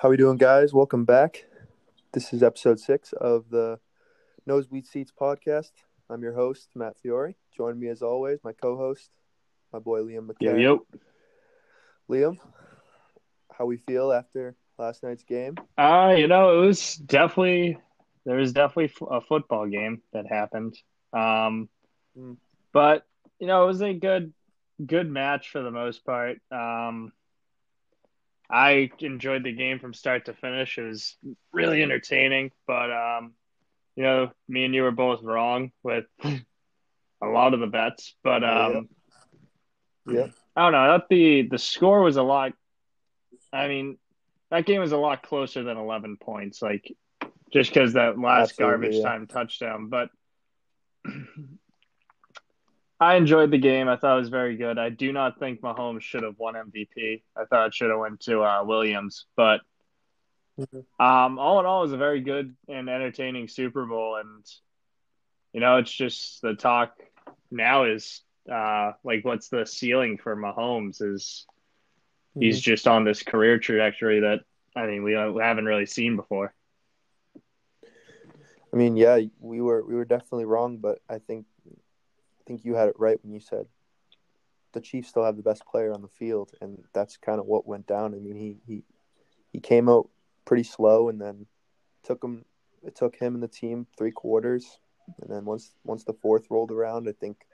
How we doing, guys? Welcome back. This is episode six of the Nosebleed Seats podcast. I'm your host, Matt Fiore. Join me as always, my co-host, my boy Liam Yo, McKay. yo. Liam, how we feel after last night's game? Uh, you know, it was definitely there was definitely a football game that happened. Um, Mm. but you know, it was a good good match for the most part. Um, I enjoyed the game from start to finish. It was really entertaining, but um, you know, me and you were both wrong with a lot of the bets. But um, Yep. I don't know. I thought the the score was a lot. I mean, that game was a lot closer than eleven points. Like just because that last Absolutely, garbage yeah. time touchdown, but. I enjoyed the game. I thought it was very good. I do not think Mahomes should have won MVP. I thought it should have went to uh, Williams, but Mhm. um, all in all, it was a very good and entertaining Super Bowl. And you know, it's just the talk now is uh, like, what's the ceiling for Mahomes? Is he's just on this career trajectory that I mean we, we haven't really seen before. I mean, yeah, we were we were definitely wrong, but I think think you had it right when you said the Chiefs still have the best player on the field, and that's kind of what went down. I mean, he he he came out pretty slow, and then took him. It took him and the team three quarters, and then once once the fourth rolled around, I think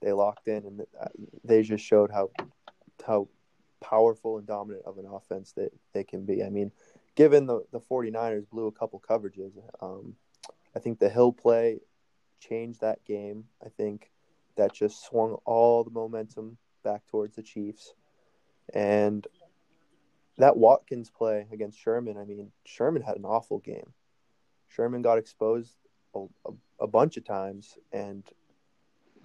they locked in, and uh, they just showed how how powerful and dominant of an offense that they can be. I mean, given the the 49ers blew a couple coverages, um, I think the Hill play changed that game. I think that just swung all the momentum back towards the Chiefs. And that Watkins play against Sherman, I mean, Sherman had an awful game. Sherman got exposed a, a, a bunch of times, and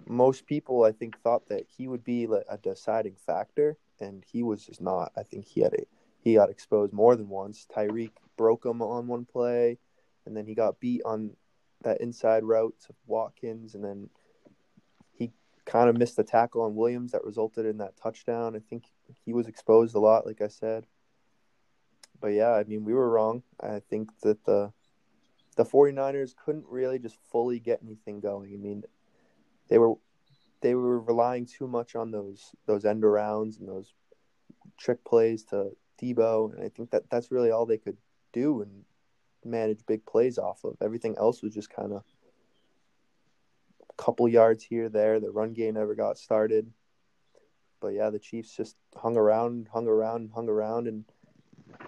most people, I think, thought that he would be a deciding factor, and he was just not. I think he had a he got exposed more than once. Tyreek broke him on one play, and then he got beat on that inside route to Watkins, and then he kind of missed the tackle on Williams that resulted in that touchdown. I think he was exposed a lot, like I said. But yeah, I mean, we were wrong. I think that the the 49ers couldn't really just fully get anything going. I mean, they were they were relying too much on those those end arounds and those trick plays to Debo, and I think that that's really all they could do and manage big plays off of. Everything else was just kind of couple yards here there. The run game never got started. But yeah, the Chiefs just hung around, hung around, hung around, and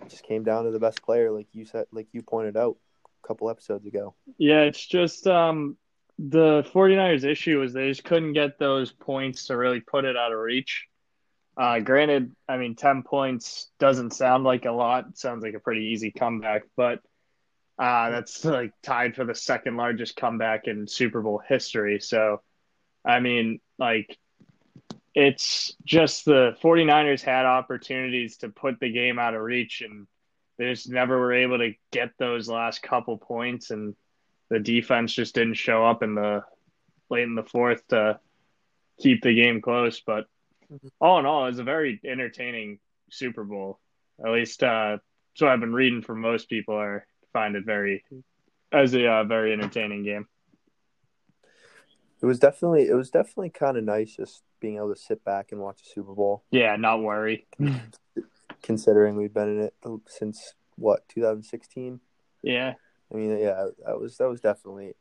just came down to the best player, like you said, like you pointed out a couple episodes ago. Yeah, it's just um, the 49ers issue is they just couldn't get those points to really put it out of reach. Uh, granted, I mean, 10 points doesn't sound like a lot. It sounds like a pretty easy comeback, but uh, that's like tied for the second largest comeback in Super Bowl history. So, I mean, like, it's just the 49ers had opportunities to put the game out of reach, and they just never were able to get those last couple points. And the defense just didn't show up in the late in the fourth to keep the game close. But all in all, it was a very entertaining Super Bowl. At least uh, that's what I've been reading from most people are find it very as a uh, very entertaining game. It was definitely it was definitely kind of nice just being able to sit back and watch a Super Bowl, Yeah, not worry. considering we've been in it since what 2016. Yeah, I mean, yeah, that was that was definitely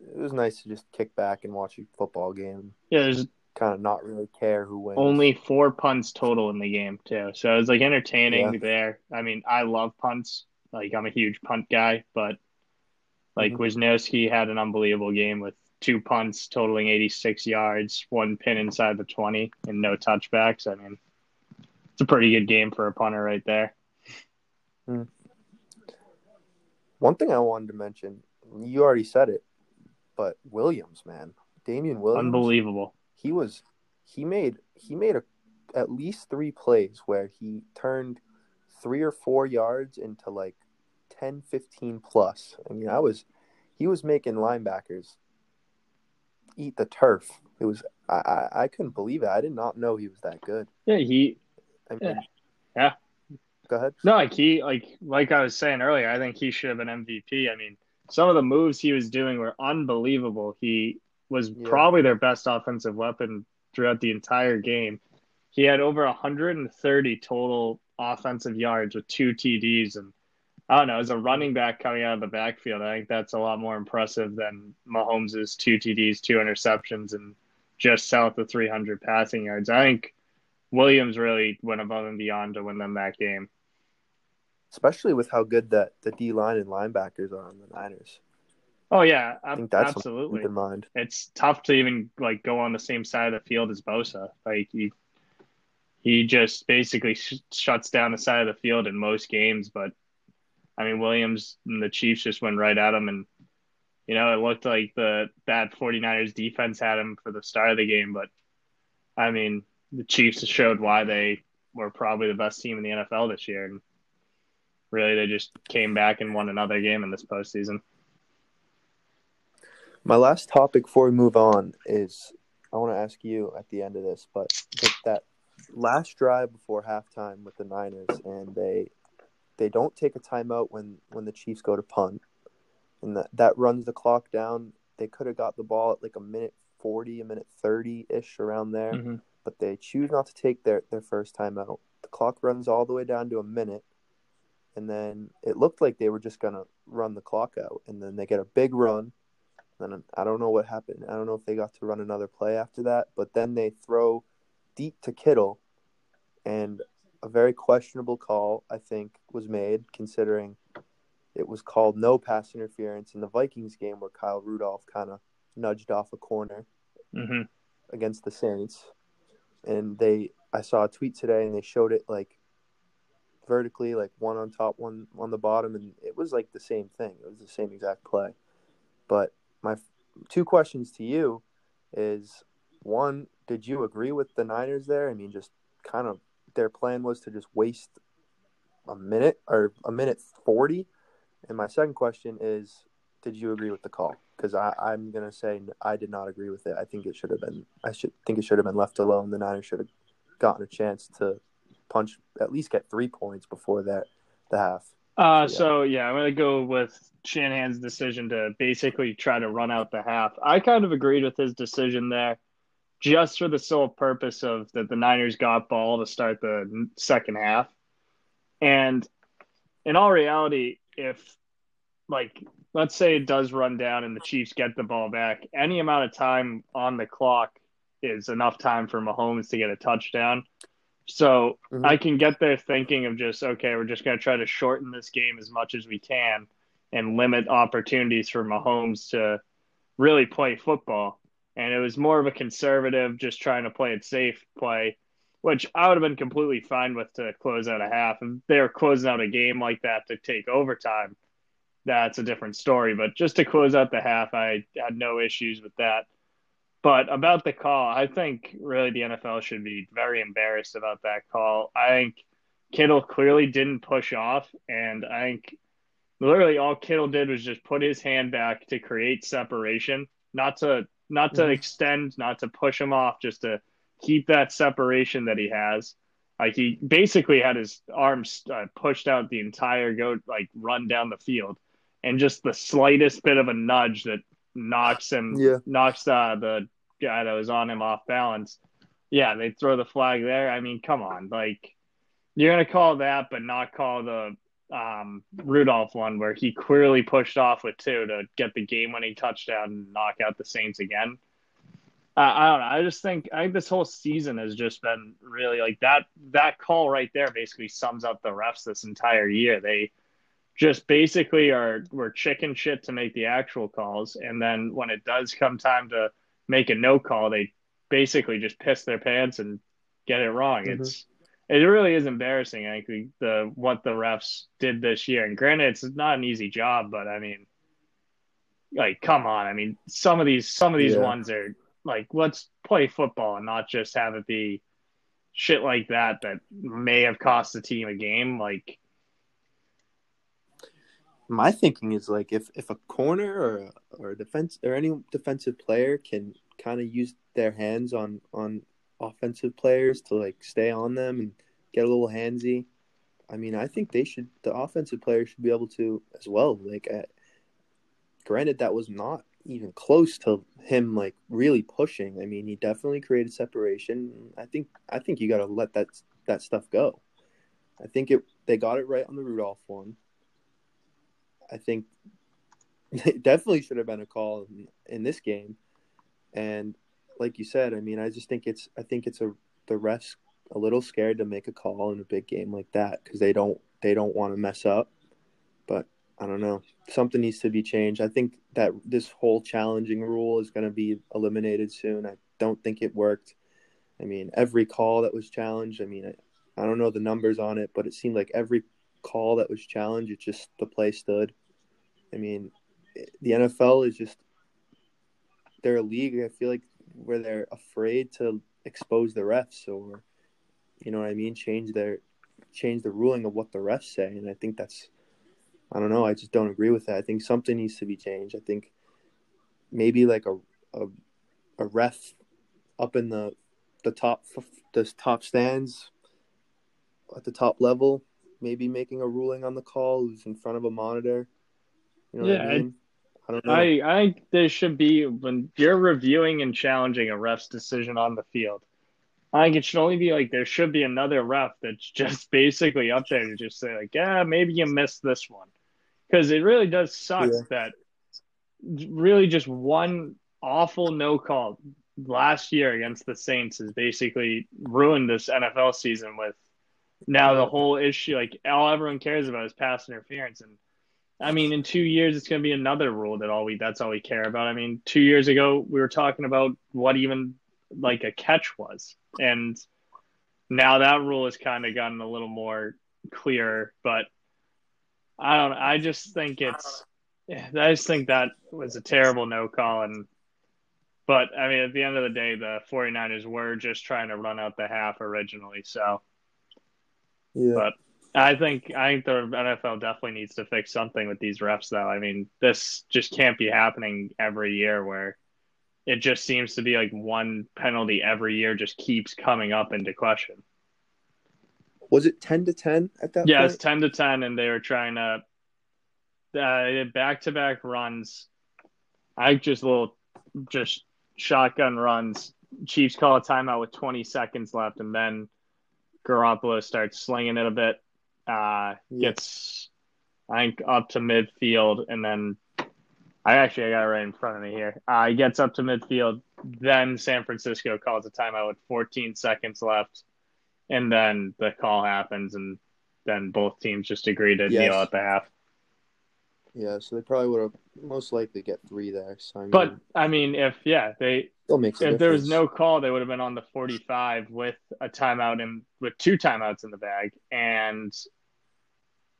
it was nice to just kick back and watch a football game, yeah. There's kind of not really care who wins. only four punts total in the game too, so it was like entertaining Yeah. there. I mean, I love punts. Like I'm a huge punt guy, but like Mhm. Wishnowsky had an unbelievable game with two punts totaling 86 yards, one pin inside the 20, and no touchbacks. I mean, it's a pretty good game for a punter right there. One thing I wanted to mention, you already said it, but Williams, man, Damien Williams, Unbelievable. he was he made he made a, at least three plays where he turned three or four yards into like 10 15 plus i mean i was he was making linebackers eat the turf it was i i, I couldn't believe it i did not know he was that good Yeah, he I mean, Yeah. Go ahead. No, like he like like I was saying earlier, I think he should have been MVP. I mean, some of the moves he was doing were unbelievable. He was Yeah. probably their best offensive weapon throughout the entire game. He had over 130 total offensive yards with two TDs and I don't know, as a running back coming out of the backfield, I think that's a lot more impressive than Mahomes' two TDs, two interceptions, and just south of 300 passing yards. I think Williams really went above and beyond to win them that game. Especially with how good that the D line and linebackers are on the Niners. Oh yeah, I think that's absolutely. keep in mind. It's tough to even like go on the same side of the field as Bosa. Like he, he just basically sh- shuts down the side of the field in most games. But I mean, Williams and the Chiefs just went right at him, and you know it looked like the that 49ers defense had him for the start of the game. But I mean, the Chiefs showed why they were probably the best team in the NFL this year, and really they just came back and won another game in this postseason. My last topic before we move on is I want to ask you at the end of this, but that last drive before halftime with the Niners, and they they don't take a timeout when when the Chiefs go to punt, and that that runs the clock down. They could have got the ball at like a minute forty, a minute thirty ish around there, Mm-hmm. but they choose not to take their their first timeout. The clock runs all the way down to a minute, and then it looked like they were just gonna run the clock out, and then they get a big run. Then I don't know what happened. I don't know if they got to run another play after that, but then they throw deep to Kittle, and a very questionable call I think was made considering it was called no pass interference in the Vikings game where Kyle Rudolph kind of nudged off a corner Mm-hmm. against the Saints, and they I saw a tweet today and they showed it like vertically, like one on top, one on the bottom, and it was like the same thing. It was the same exact play. But my f- two questions to you is one, did you agree with the Niners there? I mean, just kind of their plan was to just waste a minute or a minute forty. And my second question is, did you agree with the call? Because I'm gonna say I did not agree with it. I think it should have been. I should think it should have been left alone. The Niners should have gotten a chance to punch at least get three points before that the half. Uh, Yeah. so yeah, I'm gonna go with Shanahan's decision to basically try to run out the half. I kind of agreed with his decision there, just for the sole purpose of that the Niners got ball to start the second half, and in all reality, if like let's say it does run down and the Chiefs get the ball back, any amount of time on the clock is enough time for Mahomes to get a touchdown. So Mhm. I can get there thinking of just okay, we're just going to try to shorten this game as much as we can and limit opportunities for Mahomes to really play football. And it was more of a conservative, just trying to play it safe play, which I would have been completely fine with to close out a half. If they were closing out a game like that to take overtime, that's a different story. But just to close out the half, I had no issues with that. But about the call, I think really the NFL should be very embarrassed about that call. I think Kittle clearly didn't push off, and I think literally all Kittle did was just put his hand back to create separation, not to not to extend, not to push him off, just to keep that separation that he has. Like he basically had his arms uh, pushed out the entire go like run down the field, and just the slightest bit of a nudge that knocks him Yeah. knocks uh, the guy that was on him off balance. Yeah, they throw the flag there. I mean, come on, like you're gonna call that, but not call the um, Rudolph one where he clearly pushed off with two to get the game-winning touchdown and knock out the Saints again. Uh, I don't know. I just think I think this whole season has just been really like that. That call right there basically sums up the refs this entire year. They just basically are were chicken shit to make the actual calls, and then when it does come time to make a no call, they basically just piss their pants and get it wrong. Mhm. It's it really is embarrassing. I think the what the refs did this year, and granted, it's not an easy job, but I mean, like, come on. I mean, some of these some of these Yeah. ones are like, let's play football and not just have it be shit like that that may have cost the team a game. Like, My thinking is like if, if a corner or or a defense or any defensive player can kind of use their hands on on offensive players to like stay on them and get a little handsy, I mean, I think they should. The offensive players should be able to as well. Like, granted, that was not even close to him like really pushing. I mean, he definitely created separation. I think I think you got to let that that stuff go. I think it they got it right on the Rudolph one. I think it definitely should have been a call in, in this game. And like you said, I mean, I just think it's I think it's a the refs a little scared to make a call in a big game like that because they don't they don't want to mess up. But I don't know. Something needs to be changed. I think that this whole challenging rule is going to be eliminated soon. I don't think it worked. I mean, every call that was challenged, I mean, I, I don't know the numbers on it, but it seemed like every call that was challenged, it just the play stood. I mean, eh, the NFL is just they're a league. I feel like where they're afraid to expose the refs or, you know what I mean, change their change the ruling of what the refs say, and I think that's I don't know. I just don't agree with that. I think something needs to be changed. I think maybe like a a, a ref up in the the top the top stands at the top level, maybe making a ruling on the call who's in front of a monitor. You know yeah, I, mean? I, don't know. I I think there should be when you're reviewing and challenging a ref's decision on the field. I think it should only be like there should be another ref that's just basically up there to just say like, yeah, maybe you missed this one because it really does suck yeah. that really just one awful no call last year against the Saints has basically ruined this NFL season with now the whole issue like all everyone cares about is pass interference and I mean in 2 years it's going to be another rule that all we that's all we care about. I mean 2 years ago we were talking about what even like a catch was and now that rule has kind of gotten a little more clear but I don't. I just think it's. I just think that was a terrible no call, and but I mean, at the end of the day, the 49ers were just trying to run out the half originally. So, yeah. But I think I think the NFL definitely needs to fix something with these refs, though. I mean, this just can't be happening every year where it just seems to be like one penalty every year just keeps coming up into question was it 10 to 10 at that yeah, point? it's 10 to 10 and they were trying to uh, back-to-back runs. I just little just shotgun runs. Chiefs call a timeout with 20 seconds left and then Garoppolo starts slinging it a bit. Uh, gets I think up to midfield and then I actually I got it right in front of me here. Uh, he gets up to midfield. Then San Francisco calls a timeout with 14 seconds left and then the call happens, and then both teams just agree to yes. kneel at the half. Yeah, so they probably would have most likely get three there. So I mean, but I mean, if yeah, they if there was no call, they would have been on the forty-five with a timeout and with two timeouts in the bag, and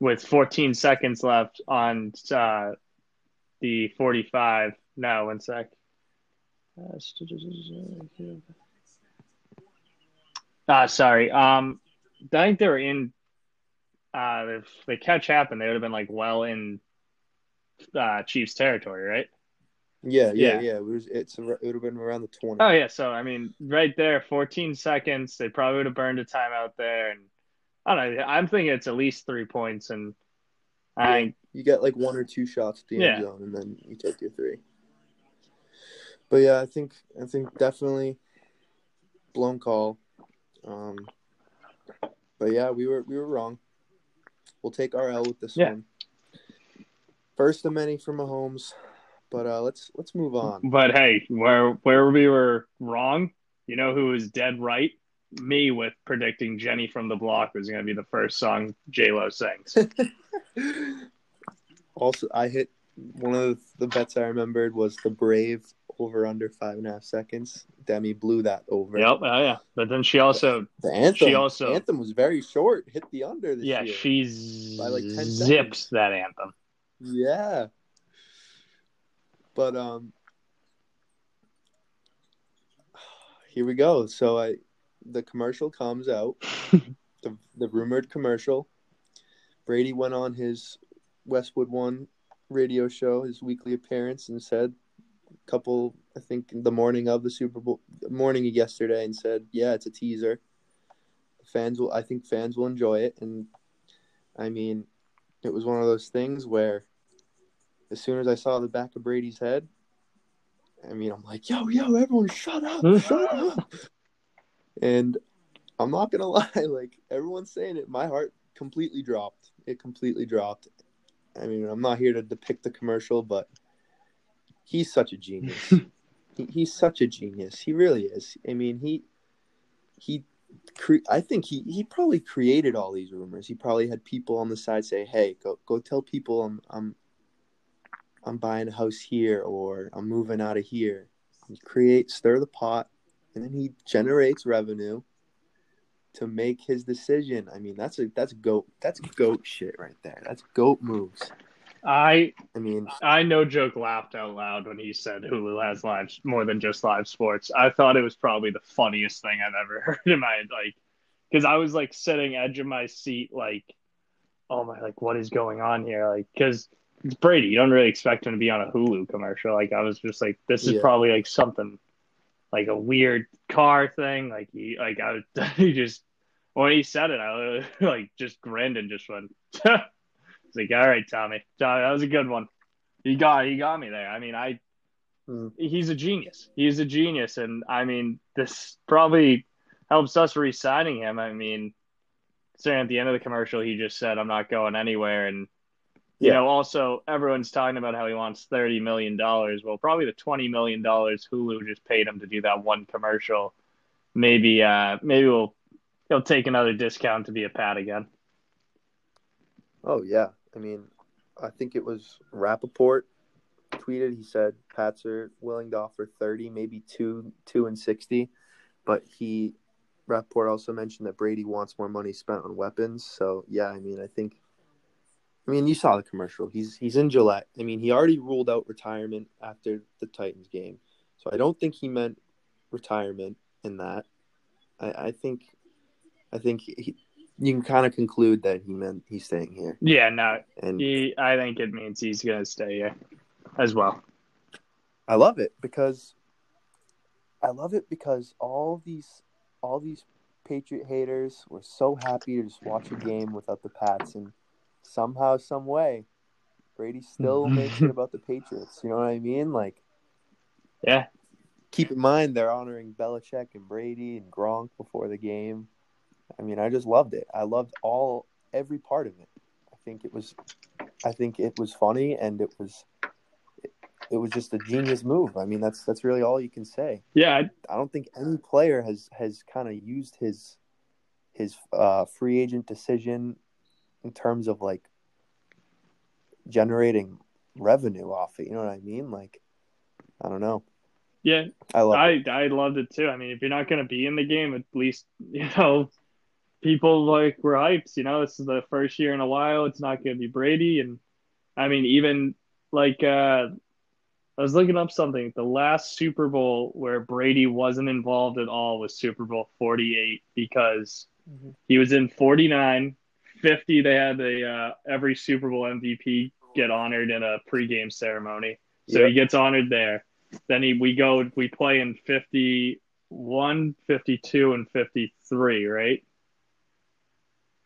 with fourteen seconds left on uh, the forty-five. No, one sec. Uh, uh, sorry. Um, I think they were in. Uh, if the catch happened, they would have been like well in uh, Chiefs territory, right? Yeah, yeah, yeah. yeah. It was. It's. It would have been around the twenty. Oh yeah. So I mean, right there, fourteen seconds. They probably would have burned a timeout there, and I don't know. I'm thinking it's at least three points, and I you get like one or two shots at the yeah. end zone, and then you take your three. But yeah, I think I think definitely blown call. Um, but yeah, we were we were wrong. We'll take our L with this yeah. one. First of many for Mahomes, but uh, let's let's move on. But hey, where where we were wrong, you know who was dead right? Me with predicting Jenny from the Block was going to be the first song J Lo sings. also, I hit one of the bets I remembered was the Brave over under five and a half seconds. Demi blew that over. Yep. Oh yeah. But then she also the anthem. She also anthem was very short. Hit the under. yeah, year she by like 10 zips seconds. that anthem. Yeah. But um, here we go. So I, the commercial comes out, the the rumored commercial. Brady went on his Westwood One radio show, his weekly appearance, and said a couple, I think, the morning of the Super Bowl, morning of yesterday, and said, "Yeah, it's a teaser. Fans will, I think, fans will enjoy it." And I mean, it was one of those things where as soon as I saw the back of Brady's head, I mean, I'm like, yo, yo, everyone shut up, shut up. And I'm not gonna lie, like everyone's saying it, my heart completely dropped. It completely dropped. I mean, I'm not here to depict the commercial, but he's such a genius. he, he's such a genius. He really is. I mean, he he cre- I think he he probably created all these rumors. He probably had people on the side say, "Hey, go go tell people I'm I'm I'm buying a house here or I'm moving out of here." He create stir the pot, and then he generates revenue to make his decision. I mean, that's a that's goat that's goat shit right there. That's goat moves. I I mean, I no joke laughed out loud when he said Hulu has live more than just live sports. I thought it was probably the funniest thing I've ever heard in my like because I was like sitting edge of my seat like oh my like what is going on here like because it's Brady you don't really expect him to be on a Hulu commercial like I was just like this is Yeah. probably like something like a weird car thing like he like I was he just when he said it I like just grinned and just went it's like all right Tommy Tommy that was a good one. He got he got me there. I mean I Mm. he's a genius. He's a genius. And I mean this probably helps us re-signing him. I mean saying at the end of the commercial he just said I'm not going anywhere. And you know also everyone's talking about how he wants 30 million dollars well probably the 20 million dollars Hulu just paid him to do that one commercial maybe uh maybe we'll he'll take another discount to be a pat again oh yeah. I mean, I think it was Rapoport tweeted. He said Pats are willing to offer thirty, maybe two, two and sixty, but he Rapoport also mentioned that Brady wants more money spent on weapons. So yeah, I mean, I think. I mean, you saw the commercial. He's he's in Gillette. I mean, he already ruled out retirement after the Titans game, so I don't think he meant retirement in that. I, I think, I think he, you can kind of conclude that he meant he's staying here. yeah no And he I think it means he's gonna stay here as well I love it because I love it because all these all these Patriot haters were so happy to just watch a game without the Pats and somehow, some way, Brady still makes it about the Patriots. You know what I mean? Like yeah keep in mind they're honoring Belichick and Brady and Gronk before the game. I mean, I just loved it. I loved all every part of it. I think it was I think it was funny and it was it, it was just a genius move. I mean, that's that's really all you can say. yeah I- I don't think any player has has kind of used his his uh, free agent decision in terms of like generating revenue off it. You know what I mean? Like, I don't know. yeah I love it. I I loved it too. I mean, if you're not going to be in the game, at least you know people like were hyped. You know, this is the first year in a while. It's not going to be Brady, and I mean, even like uh, I was looking up something. The last Super Bowl where Brady wasn't involved at all was Super Bowl 48 because Mhm. he was in 49, 50. They had a uh, every Super Bowl MVP get honored in a pregame ceremony. So Yep. he gets honored there. Then he, we go, we play in 51, 52, and 53, right?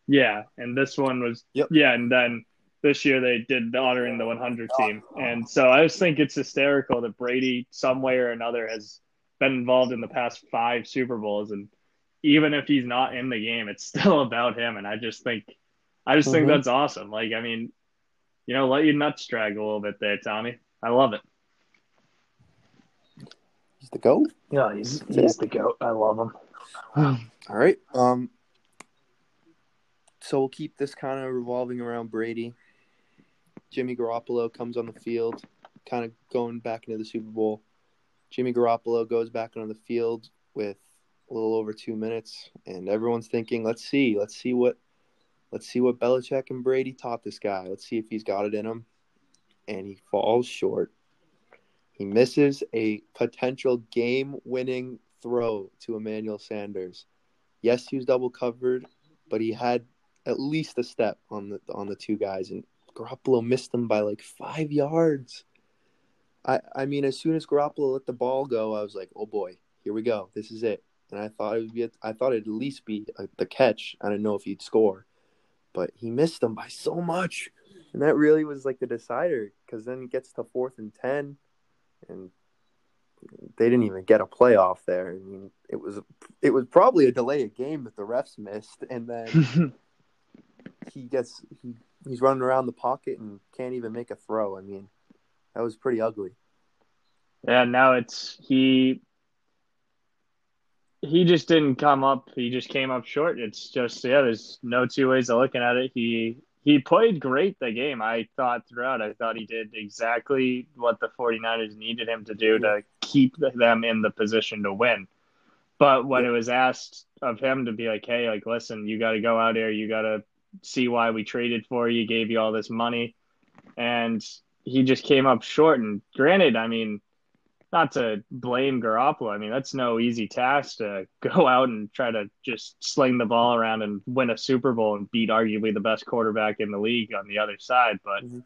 Yeah. And this one was, Yep. yeah. And then this year they did the honoring the 100 team. And so I just think it's hysterical that Brady, some way or another, has been involved in the past five Super Bowls. And even if he's not in the game, it's still about him. And I just think, I just think Mhm. that's awesome. Like, I mean, you know, let your nuts drag a little bit there, Tommy. I love it. He's the goat. Yeah, he's he's the goat. I love him. All right. Um. So we'll keep this kind of revolving around Brady. Jimmy Garoppolo comes on the field, kind of going back into the Super Bowl. Jimmy Garoppolo goes back on the field with a little over two minutes, and everyone's thinking, "Let's see, let's see what, let's see what Belichick and Brady taught this guy. Let's see if he's got it in him." And he falls short. He misses a potential game-winning throw to Emmanuel Sanders. Yes, he was double covered, but he had at least a step on the on the two guys, and Garoppolo missed them by like five yards. I I mean, as soon as Garoppolo let the ball go, I was like, oh boy, here we go, this is it. And I thought it would be, I thought it'd at least be a, the catch. I didn't know if he'd score, but he missed them by so much, and that really was like the decider. Because then he gets to fourth and ten, and they didn't even get a playoff there. I mean, it was it was probably a delay of game that the refs missed, and then he gets he he's running around the pocket and can't even make a throw. I mean, that was pretty ugly. Yeah, now it's he he just didn't come up. He just came up short. It's just yeah, there's no two ways of looking at it. He he played great the game. I thought throughout. I thought he did exactly what the 49ers needed him to do to keep them in the position to win. But when yeah. it was asked of him to be like, "Hey, like listen, you got to go out here. You got to see why we traded for you, gave you all this money." And he just came up short and granted, I mean, not to blame Garoppolo. I mean, that's no easy task to go out and try to just sling the ball around and win a Super Bowl and beat arguably the best quarterback in the league on the other side. But mm-hmm.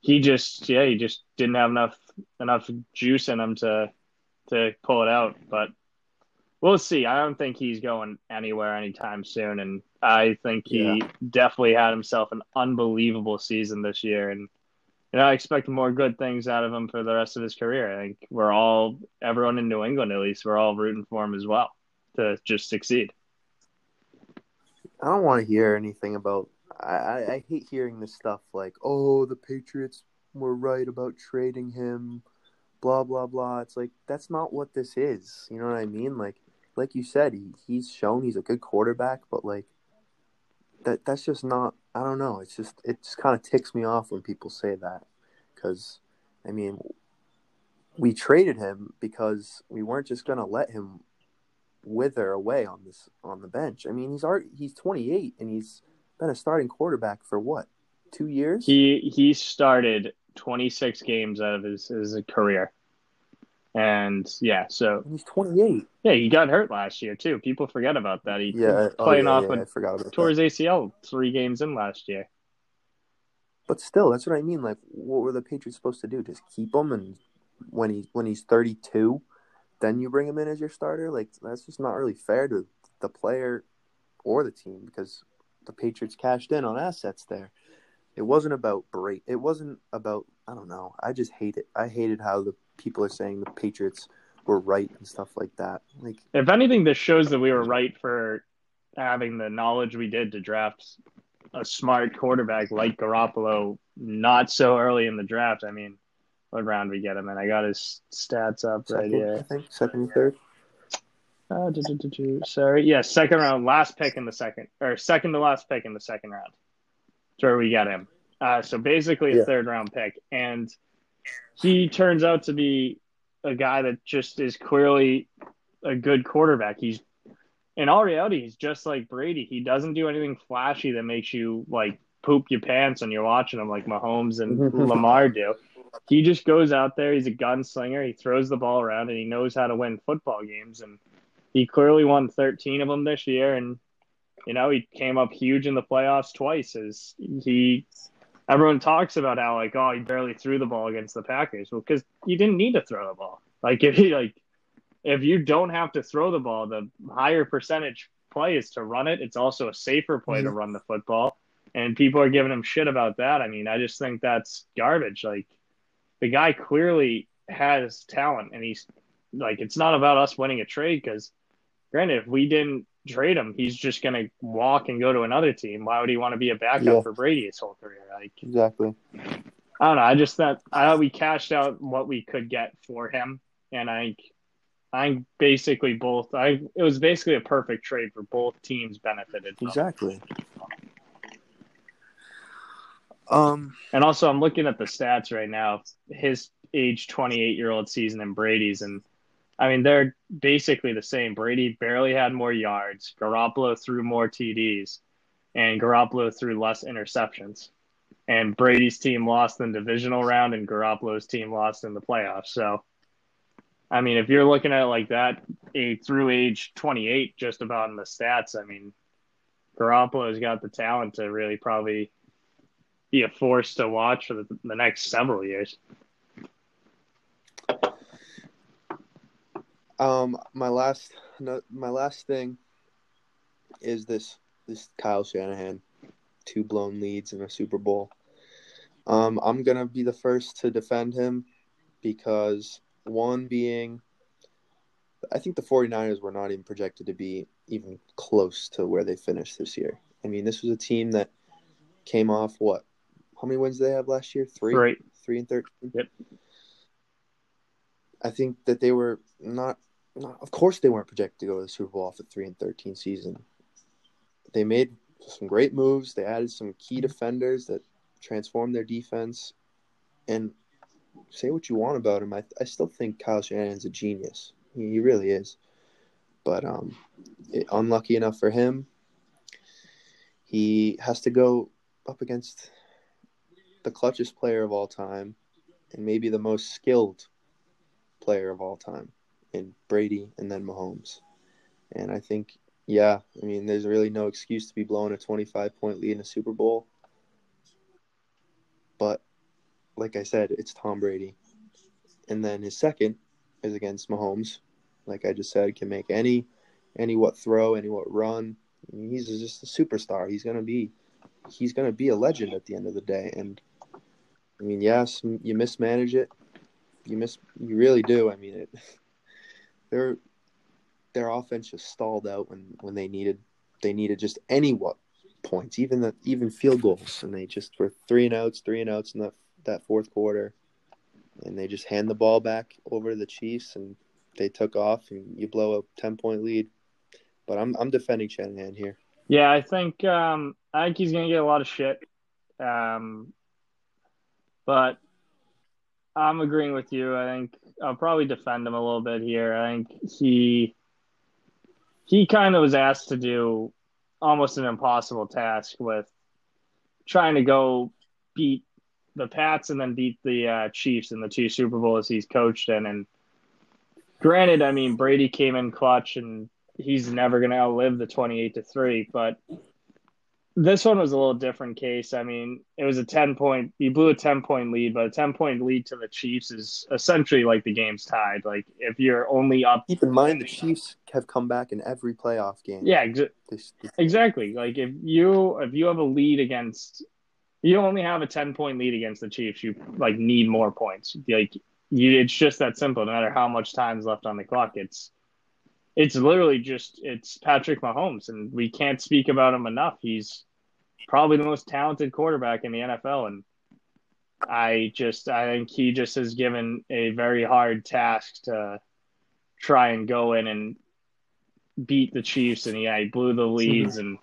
he just, yeah, he just didn't have enough enough juice in him to to pull it out. But we'll see. I don't think he's going anywhere anytime soon, and I think he yeah. definitely had himself an unbelievable season this year and you know, I expect more good things out of him for the rest of his career. I think we're all, everyone in New England at least, we're all rooting for him as well to just succeed. I don't want to hear anything about. I, I hate hearing this stuff like, "Oh, the Patriots were right about trading him," blah blah blah. It's like that's not what this is. You know what I mean? Like, like you said, he, he's shown he's a good quarterback, but like that that's just not I don't know. It's just it just kind of ticks me off when people say that because I mean we traded him because we weren't just going to let him wither away on this on the bench. I mean, he's already he's 28 and he's been a starting quarterback for what? 2 years? He he started 26 games out of his his career. And yeah, so he's 28. Yeah, he got hurt last year too. People forget about that. He yeah, oh, playing oh, yeah, off yeah, I forgot about tore his ACL three games in last year. But still, that's what I mean. Like, what were the Patriots supposed to do? Just keep him, and when he when he's 32, then you bring him in as your starter. Like, that's just not really fair to the player or the team because the Patriots cashed in on assets there. It wasn't about break. It wasn't about I don't know. I just hate it. I hated how the people are saying the Patriots were right and stuff like that. Like, if anything, this shows that we were right for having the knowledge we did to draft a smart quarterback like Garoppolo not so early in the draft. I mean, what round we get him in? I got his stats up second, right here. I think second, third. Uh, do, do, do, Sorry, yeah, second round, last pick in the second, or second to last pick in the second round. That's where we got him. Uh, so basically a yeah. third round pick, and he turns out to be a guy that just is clearly a good quarterback. He's in all reality, he's just like Brady. He doesn't do anything flashy that makes you like poop your pants when you're watching him, like Mahomes and Lamar do. He just goes out there. He's a gunslinger. He throws the ball around, and he knows how to win football games. And he clearly won 13 of them this year. And you know, he came up huge in the playoffs twice. As he everyone talks about how like oh he barely threw the ball against the Packers. Well, because you didn't need to throw the ball. Like if he like if you don't have to throw the ball, the higher percentage play is to run it. It's also a safer play mm-hmm. to run the football. And people are giving him shit about that. I mean, I just think that's garbage. Like the guy clearly has talent and he's like it's not about us winning a trade because granted if we didn't trade him, he's just going to walk and go to another team. Why would he want to be a backup yeah. for Brady his whole career? Like exactly. I don't know. I just thought I thought we cashed out what we could get for him, and I, I basically both. I it was basically a perfect trade for both teams benefited. From. Exactly. Um, and also I'm looking at the stats right now. His age 28 year old season and Brady's, and I mean, they're basically the same. Brady barely had more yards. Garoppolo threw more TDs, and Garoppolo threw less interceptions. And Brady's team lost in the divisional round, and Garoppolo's team lost in the playoffs. So, I mean, if you're looking at it like that, a through age 28, just about in the stats, I mean, Garoppolo's got the talent to really probably be a force to watch for the, the next several years. Um, my last, no, my last thing is this: this Kyle Shanahan. two blown leads in a Super Bowl. Um, I'm gonna be the first to defend him because one being I think the 49ers were not even projected to be even close to where they finished this year. I mean, this was a team that came off what? How many wins did they have last year? Three. Three. Three and thirteen. Yep. I think that they were not, Of course, they weren't projected to go to the Super Bowl off a three and thirteen season. They made some great moves. They added some key defenders that transformed their defense. And say what you want about him, I, I still think Kyle Shanahan's a genius. He, he really is. But um, it, unlucky enough for him, he has to go up against the clutchest player of all time and maybe the most skilled player of all time in Brady and then Mahomes. And I think, yeah, I mean, there's really no excuse to be blowing a 25 point lead in a Super Bowl. But like I said, it's Tom Brady. And then his second is against Mahomes. Like I just said, can make any any what throw, any what run. I mean, he's just a superstar. He's gonna be he's gonna be a legend at the end of the day. And I mean, yes, you mismanage it. You miss you really do. I mean, it their their offense just stalled out when when they needed they needed just any what points, even the even field goals, and they just were three and outs, three and outs in that that fourth quarter, and they just hand the ball back over to the Chiefs, and they took off, and you blow a ten point lead. But I'm I'm defending Shanahan here. Yeah, I think um, I think he's gonna get a lot of shit, um, but I'm agreeing with you. I think I'll probably defend him a little bit here. I think he he kind of was asked to do almost an impossible task with trying to go beat the Pats and then beat the uh, Chiefs in the two Super Bowls he's coached in. And granted, I mean Brady came in clutch and he's never going to outlive the twenty-eight to three, but this one was a little different case. I mean, it was a 10 point, you blew a 10 point lead, but a 10 point lead to the Chiefs is essentially like the game's tied. Like, if you're only up. Keep in mind, the Chiefs have come back in every playoff game. Yeah, ex- exactly. Like, if you, if you have a lead against, you only have a 10 point lead against the Chiefs, you like need more points. Like, you, it's just that simple. No matter how much time's left on the clock, it's, it's literally just it's Patrick Mahomes, and we can't speak about him enough. He's probably the most talented quarterback in the NFL, and I just I think he just has given a very hard task to try and go in and beat the Chiefs, and yeah, he blew the leads, and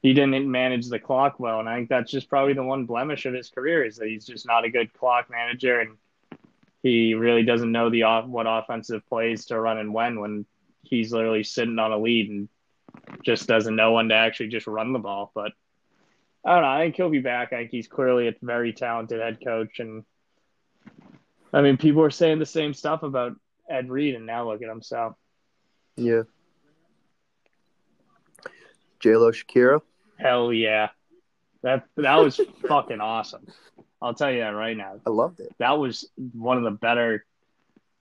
he didn't manage the clock well, and I think that's just probably the one blemish of his career is that he's just not a good clock manager, and he really doesn't know the off what offensive plays to run and when when he's literally sitting on a lead and just doesn't know when to actually just run the ball. But I don't know. I think he'll be back. I think he's clearly a very talented head coach, and I mean, people are saying the same stuff about Andy Reid, and now look at him. So, yeah, J Lo Shakira. Hell yeah, that that was fucking awesome. I'll tell you that right now. I loved it. That was one of the better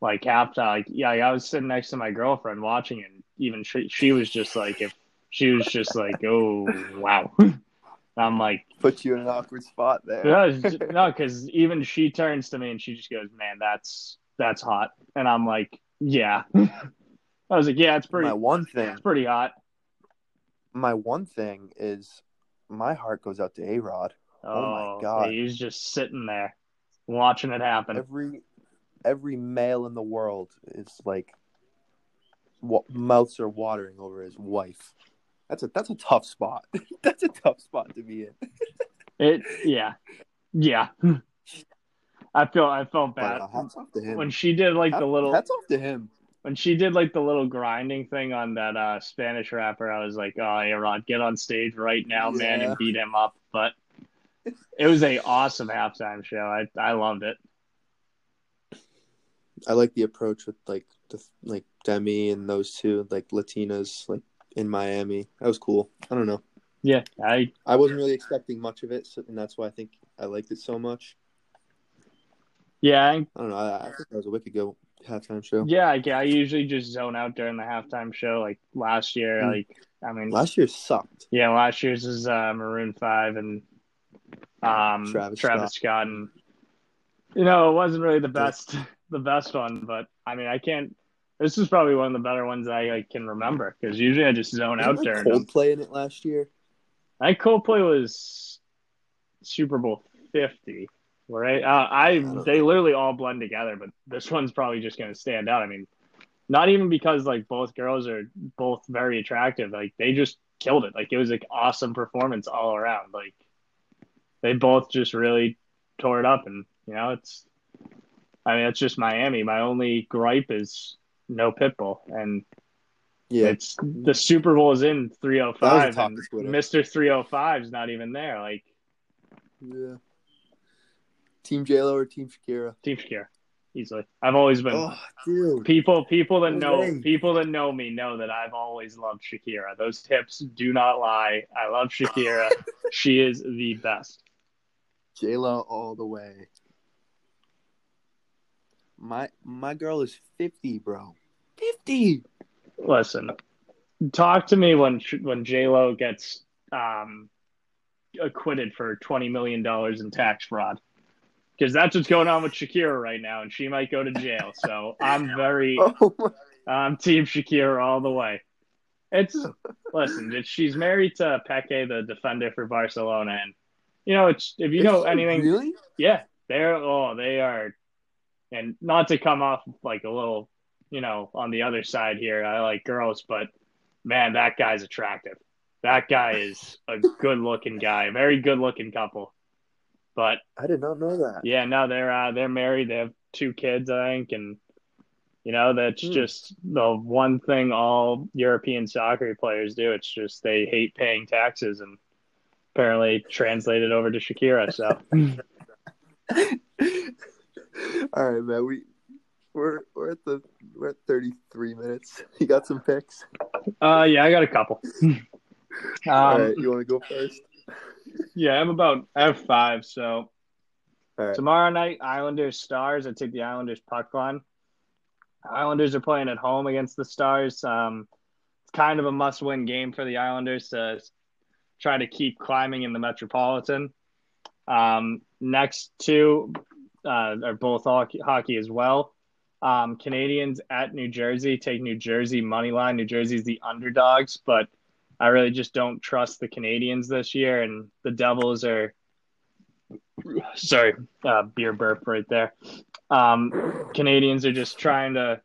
like halftime. Like, yeah, I was sitting next to my girlfriend watching, and even she, she was just like, if she was just like, oh wow. I'm like, put you in an awkward spot there. no, because even she turns to me and she just goes, "Man, that's that's hot," and I'm like, "Yeah." I was like, "Yeah, it's pretty." My one thing, it's pretty hot. My one thing is, my heart goes out to A Rod. Oh, oh, my oh, god, he's just sitting there watching it happen. Every every male in the world is like what mouths are watering over his wife. That's a that's a tough spot. that's a tough spot to be in. it yeah. Yeah. I feel I felt bad. Uh, hats off to him. When she did like the little hats off to him. When she did like the little grinding thing on that uh, Spanish rapper, I was like, "Oh, yeah, Rod, get on stage right now, yeah. man, and beat him up." But it was a awesome halftime show. I I loved it. I like the approach with like the like Demi and those two like Latinas like in Miami. That was cool. I don't know. Yeah, I I wasn't really expecting much of it, so, and that's why I think I liked it so much. Yeah, I, I don't know. I, I think that was a wicked go halftime show. Yeah, I, I usually just zone out during the halftime show. Like last year, mm. like I mean, Last year sucked. yeah, last year's is uh, Maroon Five and um, Travis Travis, Scott. and you know it wasn't really the best the best one, but I mean I can't. This is probably one of the better ones I, I can remember because usually I just zone out Wasn't during there. Coldplay in it last year. I Coldplay was Super Bowl Fifty, right? Uh, I don't they literally all blend together, but this one's probably just going to stand out. I mean, not even because like both girls are both very attractive, like they just killed it. Like it was like awesome performance all around. Like they both just really tore it up, and you know it's. I mean, it's just Miami. My only gripe is no Pitbull, and Yeah, it's the Super Bowl is in 305 and. Mr. 305 is not even there. Like yeah. Team J Lo or Team Shakira? Team Shakira, easily. I've always been Oh, dude. people people that know way. people that know me know that I've always loved Shakira. Those hips do not lie. I love Shakira. she is the best. J Lo all the way. My my girl is fifty, bro. Fifty. Listen, talk to me when when J Lo gets um, acquitted for 20 million dollars in tax fraud. Because that's what's going on with Shakira right now, and she might go to jail. So I'm very Oh. I'm Team Shakira all the way. It's listen, it's, she's married to Piqué, the defender for Barcelona, and you know it's if you know anything, Really? yeah, they're oh they are, and not to come off like a little, you know, on the other side here. I like girls, but man, that guy's attractive. That guy is a good looking guy, a very good looking couple. But I did not know that. yeah, no, they're uh, they're married. They have two kids, I think, and you know that's Hmm. just the one thing all European soccer players do. It's just they hate paying taxes, and apparently translated over to Shakira. So All right, man. We we're we're at the we're at thirty three minutes. You got some picks? uh, yeah, I got a couple. um, All right, you want to go first? Yeah, I'm about I have five. So right. tomorrow night, Islanders Stars. I take the Islanders puck line. Islanders are playing at home against the Stars. Um, it's kind of a must-win game for the Islanders to try to keep climbing in the Metropolitan. Um, next two uh, are both hockey, as well. Um, Canadiens at New Jersey take New Jersey money line. New Jersey's the underdogs, but I really just don't trust the Canadiens this year, and the Devils are. Sorry, uh, beer burp right there. Um, Canadiens are just trying to.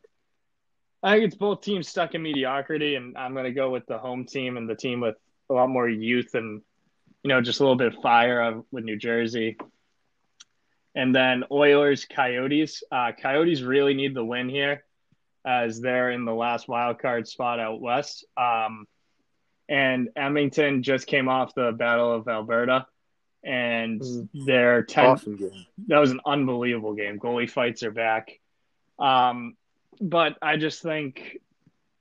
I think it's both teams stuck in mediocrity, and I'm going to go with the home team and the team with a lot more youth and, you know, just a little bit of fire with New Jersey. And then Oilers, Coyotes. Uh, Coyotes really need the win here, as they're in the last wild card spot out west. Um, and Edmonton just came off the Battle of Alberta, and they're ten. Awesome game. That was an unbelievable game. Goalie fights are back. Um, but I just think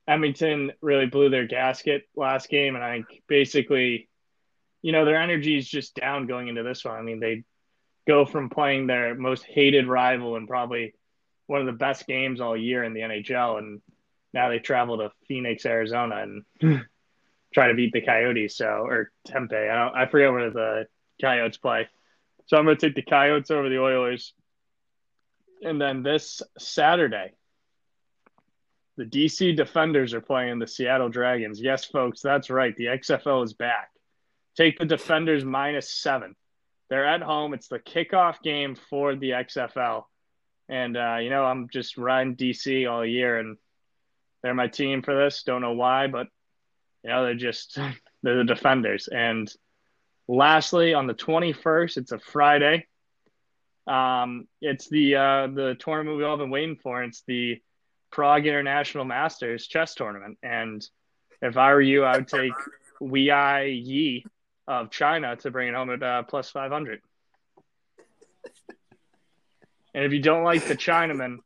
Edmonton really blew their gasket last game, and I basically, you know, their energy is just down going into this one. I mean, they go from playing their most hated rival and probably one of the best games all year in the NHL, and now they travel to Phoenix, Arizona, and hmm. try to beat the Coyotes. So or Tempe, I don't, I forget where the Coyotes play. So I'm going to take the Coyotes over the Oilers. And then this Saturday, the DC Defenders are playing the Seattle Dragons. Yes, folks, that's right. The XFL is back. Take the Defenders minus seven. They're at home. It's the kickoff game for the XFL. And, uh, you know, I'm just riding DC all year, and they're my team for this. Don't know why, but, you know, they're just, they're the Defenders. And lastly, on the 21st, it's a Friday. Um, it's the uh, the tournament we've all been waiting for. It's the Prague International Masters chess tournament. And if I were you, I would take Wei Yi of China to bring it home at uh, plus 500. And if you don't like the Chinaman,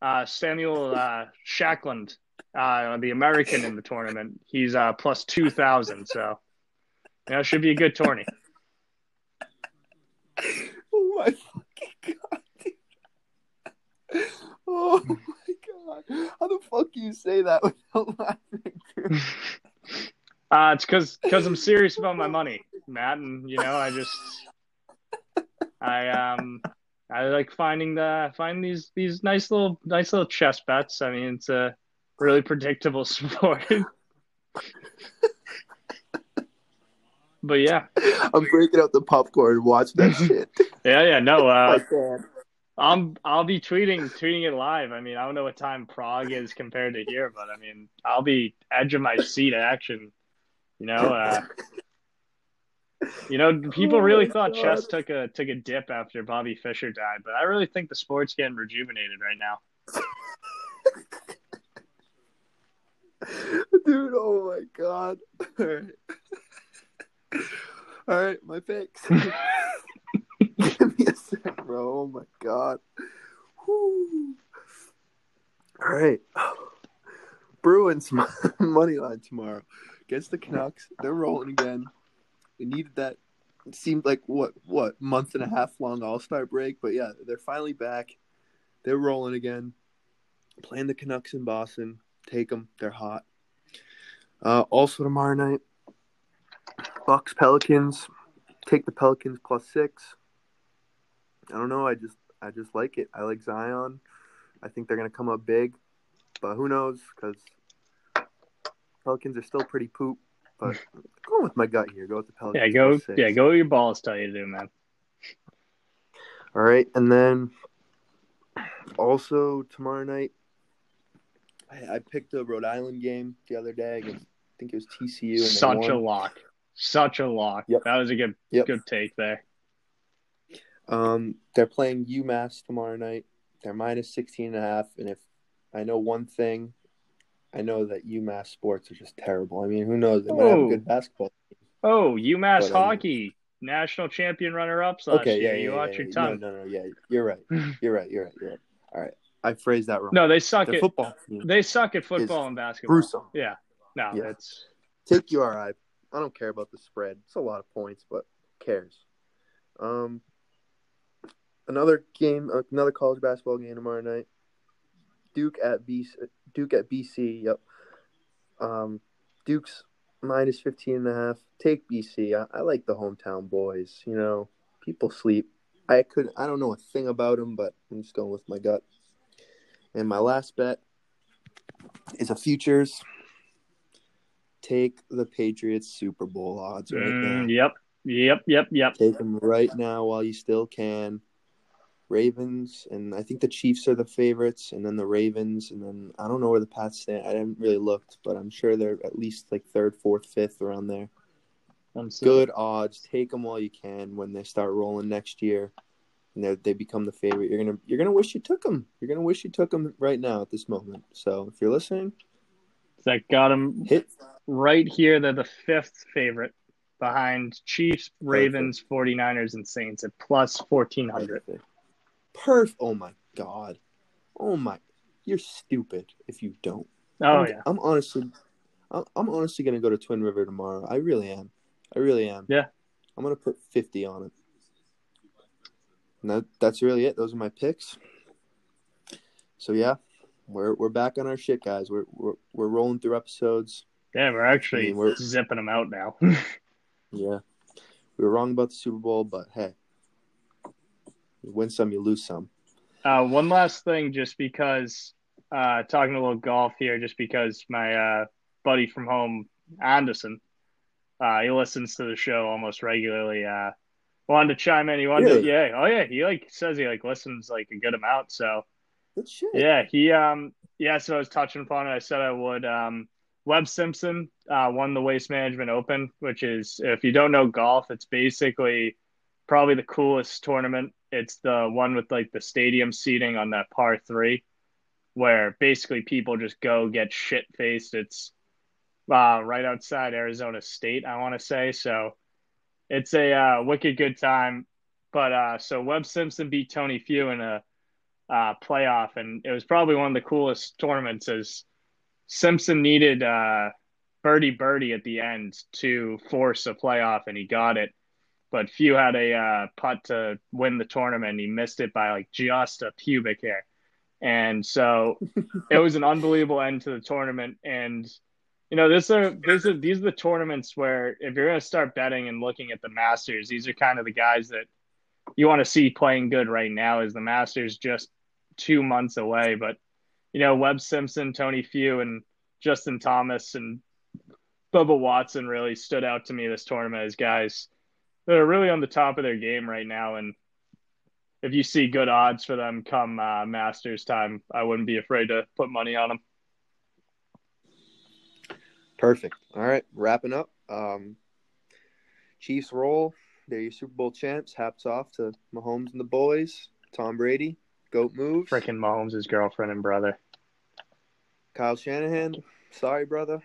uh, Samuel uh, Shankland, uh, the American in the tournament, he's uh, plus 2,000. So, you know, it should be a good tourney. Oh my fucking god. dude. Oh my god. How the fuck do you say that without laughing? dude? Uh, it's because because I'm serious about my money, Matt, and you know I just I um I like finding the find these these nice little nice little chess bets. I mean, it's a really predictable sport. but yeah, I'm breaking out the popcorn. Watch that shit. yeah, yeah. No, uh, I'm I'll be tweeting tweeting it live. I mean, I don't know what time Prague is compared to here, but I mean, I'll be edge of my seat action. You know, uh, you know, people Oh really thought God. chess took a took a dip after Bobby Fischer died, but I really think the sport's getting rejuvenated right now. Dude, oh my god. All right. All right, my picks. Give me a sec, bro. Oh my god. Whew. All right. Bruins money line tomorrow against the Canucks. They're rolling again. They needed that. It seemed like what what month and a half long All Star break, but yeah, they're finally back. They're rolling again. Playing the Canucks in Boston. Take them. They're hot. Uh, also tomorrow night, Bucks Pelicans. Take the Pelicans plus six. I don't know. I just I just like it. I like Zion. I think they're gonna come up big, but who knows? Because Pelicans are still pretty poop. But going with my gut here. Go with the Pelicans. Yeah, go yeah, go where your balls tell you to do, man. All right, and then also tomorrow night, I, I picked a Rhode Island game the other day against. I think it was TCU. And Such a lock. Such a lock. Yep. That was a good Yep. good take there. Um, they're playing UMass tomorrow night. They're minus 16 and a half. And if I know one thing, I know that UMass sports are just terrible. I mean, who knows? They might have a Oh. good basketball. Oh, UMass But, um, hockey, national champion runner ups last Okay, yeah, year. yeah, you yeah, watch yeah, your yeah. tongue. No, no, no, yeah, you're right. You're right. You're right. You're right. All right, I phrased that wrong. No, they suck the at football they suck at football and basketball. gruesome. Yeah. No, Yeah. it's Take URI. I don't care about the spread. It's a lot of points, but who cares? Um, another game, uh, another college basketball game tomorrow night. Duke at BC. Duke at BC. Yep. Um, Duke's minus 15 and a half. Take BC. I, I like the hometown boys. You know, people sleep. I could. I don't know a thing about them, but I'm just going with my gut. And my last bet is a futures. Take the Patriots Super Bowl odds right now. mm, yep. Yep, yep, yep. Take them right now while you still can. Ravens and I think the Chiefs are the favorites, and then the Ravens, and then I don't know where the Pats stand. I haven't really looked, but I'm sure they're at least like third, fourth, fifth around there. I'm Good odds. Take them while you can when they start rolling next year, and they they become the favorite. You're gonna you're gonna wish you took them. You're gonna wish you took them right now at this moment. So if you're listening, That got them hit right here. They're the fifth favorite behind Chiefs, Ravens, 49ers, and Saints at plus 1400. Perf. Oh my god. Oh my. You're stupid if you don't. Oh, I'm, yeah. I'm honestly, I'm, honestly gonna go to Twin River tomorrow. I really am. I really am. Yeah. I'm gonna put fifty on it. And that, that's really it. Those are my picks. So yeah, we're we're back on our shit, guys. We're we're we're rolling through episodes. Yeah, we're actually I mean, we're- zipping them out now. Yeah, we were wrong about the Super Bowl, but hey, you win some, you lose some. Uh, one last thing, just because uh, talking a little golf here, just because my uh, buddy from home, Anderson, uh, he listens to the show almost regularly. Uh, wanted to chime in. He wanted, Really? to, yeah, oh yeah, he like says he like listens like a good amount. So Good shit. yeah, he um yeah. So I was touching upon it. I said I would. Um, Webb Simpson uh, won the Waste Management Open, which is if you don't know golf, it's basically probably the coolest tournament. It's the one with like the stadium seating on that par three, where basically people just go get shit faced. It's uh, right outside Arizona State, I want to say. So it's a uh, wicked good time. But uh, so Webb Simpson beat Tony Finau in a uh, playoff, and it was probably one of the coolest tournaments. As Simpson needed uh, birdie birdie at the end to force a playoff, and he got it. But Finau had a uh, putt to win the tournament. He missed it by like just a pubic hair, and so it was an unbelievable end to the tournament. And you know, this are this are these are the tournaments where if you're going to start betting and looking at the Masters, these are kind of the guys that you want to see playing good right now. Is the Masters just two months away? But you know, Webb Simpson, Tony Finau, and Justin Thomas and Bubba Watson really stood out to me this tournament as guys that are really on the top of their game right now. And if you see good odds for them come uh, Masters time, I wouldn't be afraid to put money on them. Perfect. All right, wrapping up. Um, Chiefs roll. They're your Super Bowl champs. Hats off to Mahomes and the boys. Tom Brady, goat moves. Freaking Mahomes' girlfriend and brother. Kyle Shanahan, sorry, brother.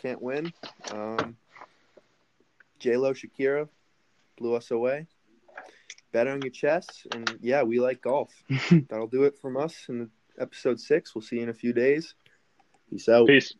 Can't win. Um, J Lo Shakira blew us away. Bet on your chest, and yeah, we like golf. That'll do it from us in episode six. We'll see you in a few days. Peace out. Peace.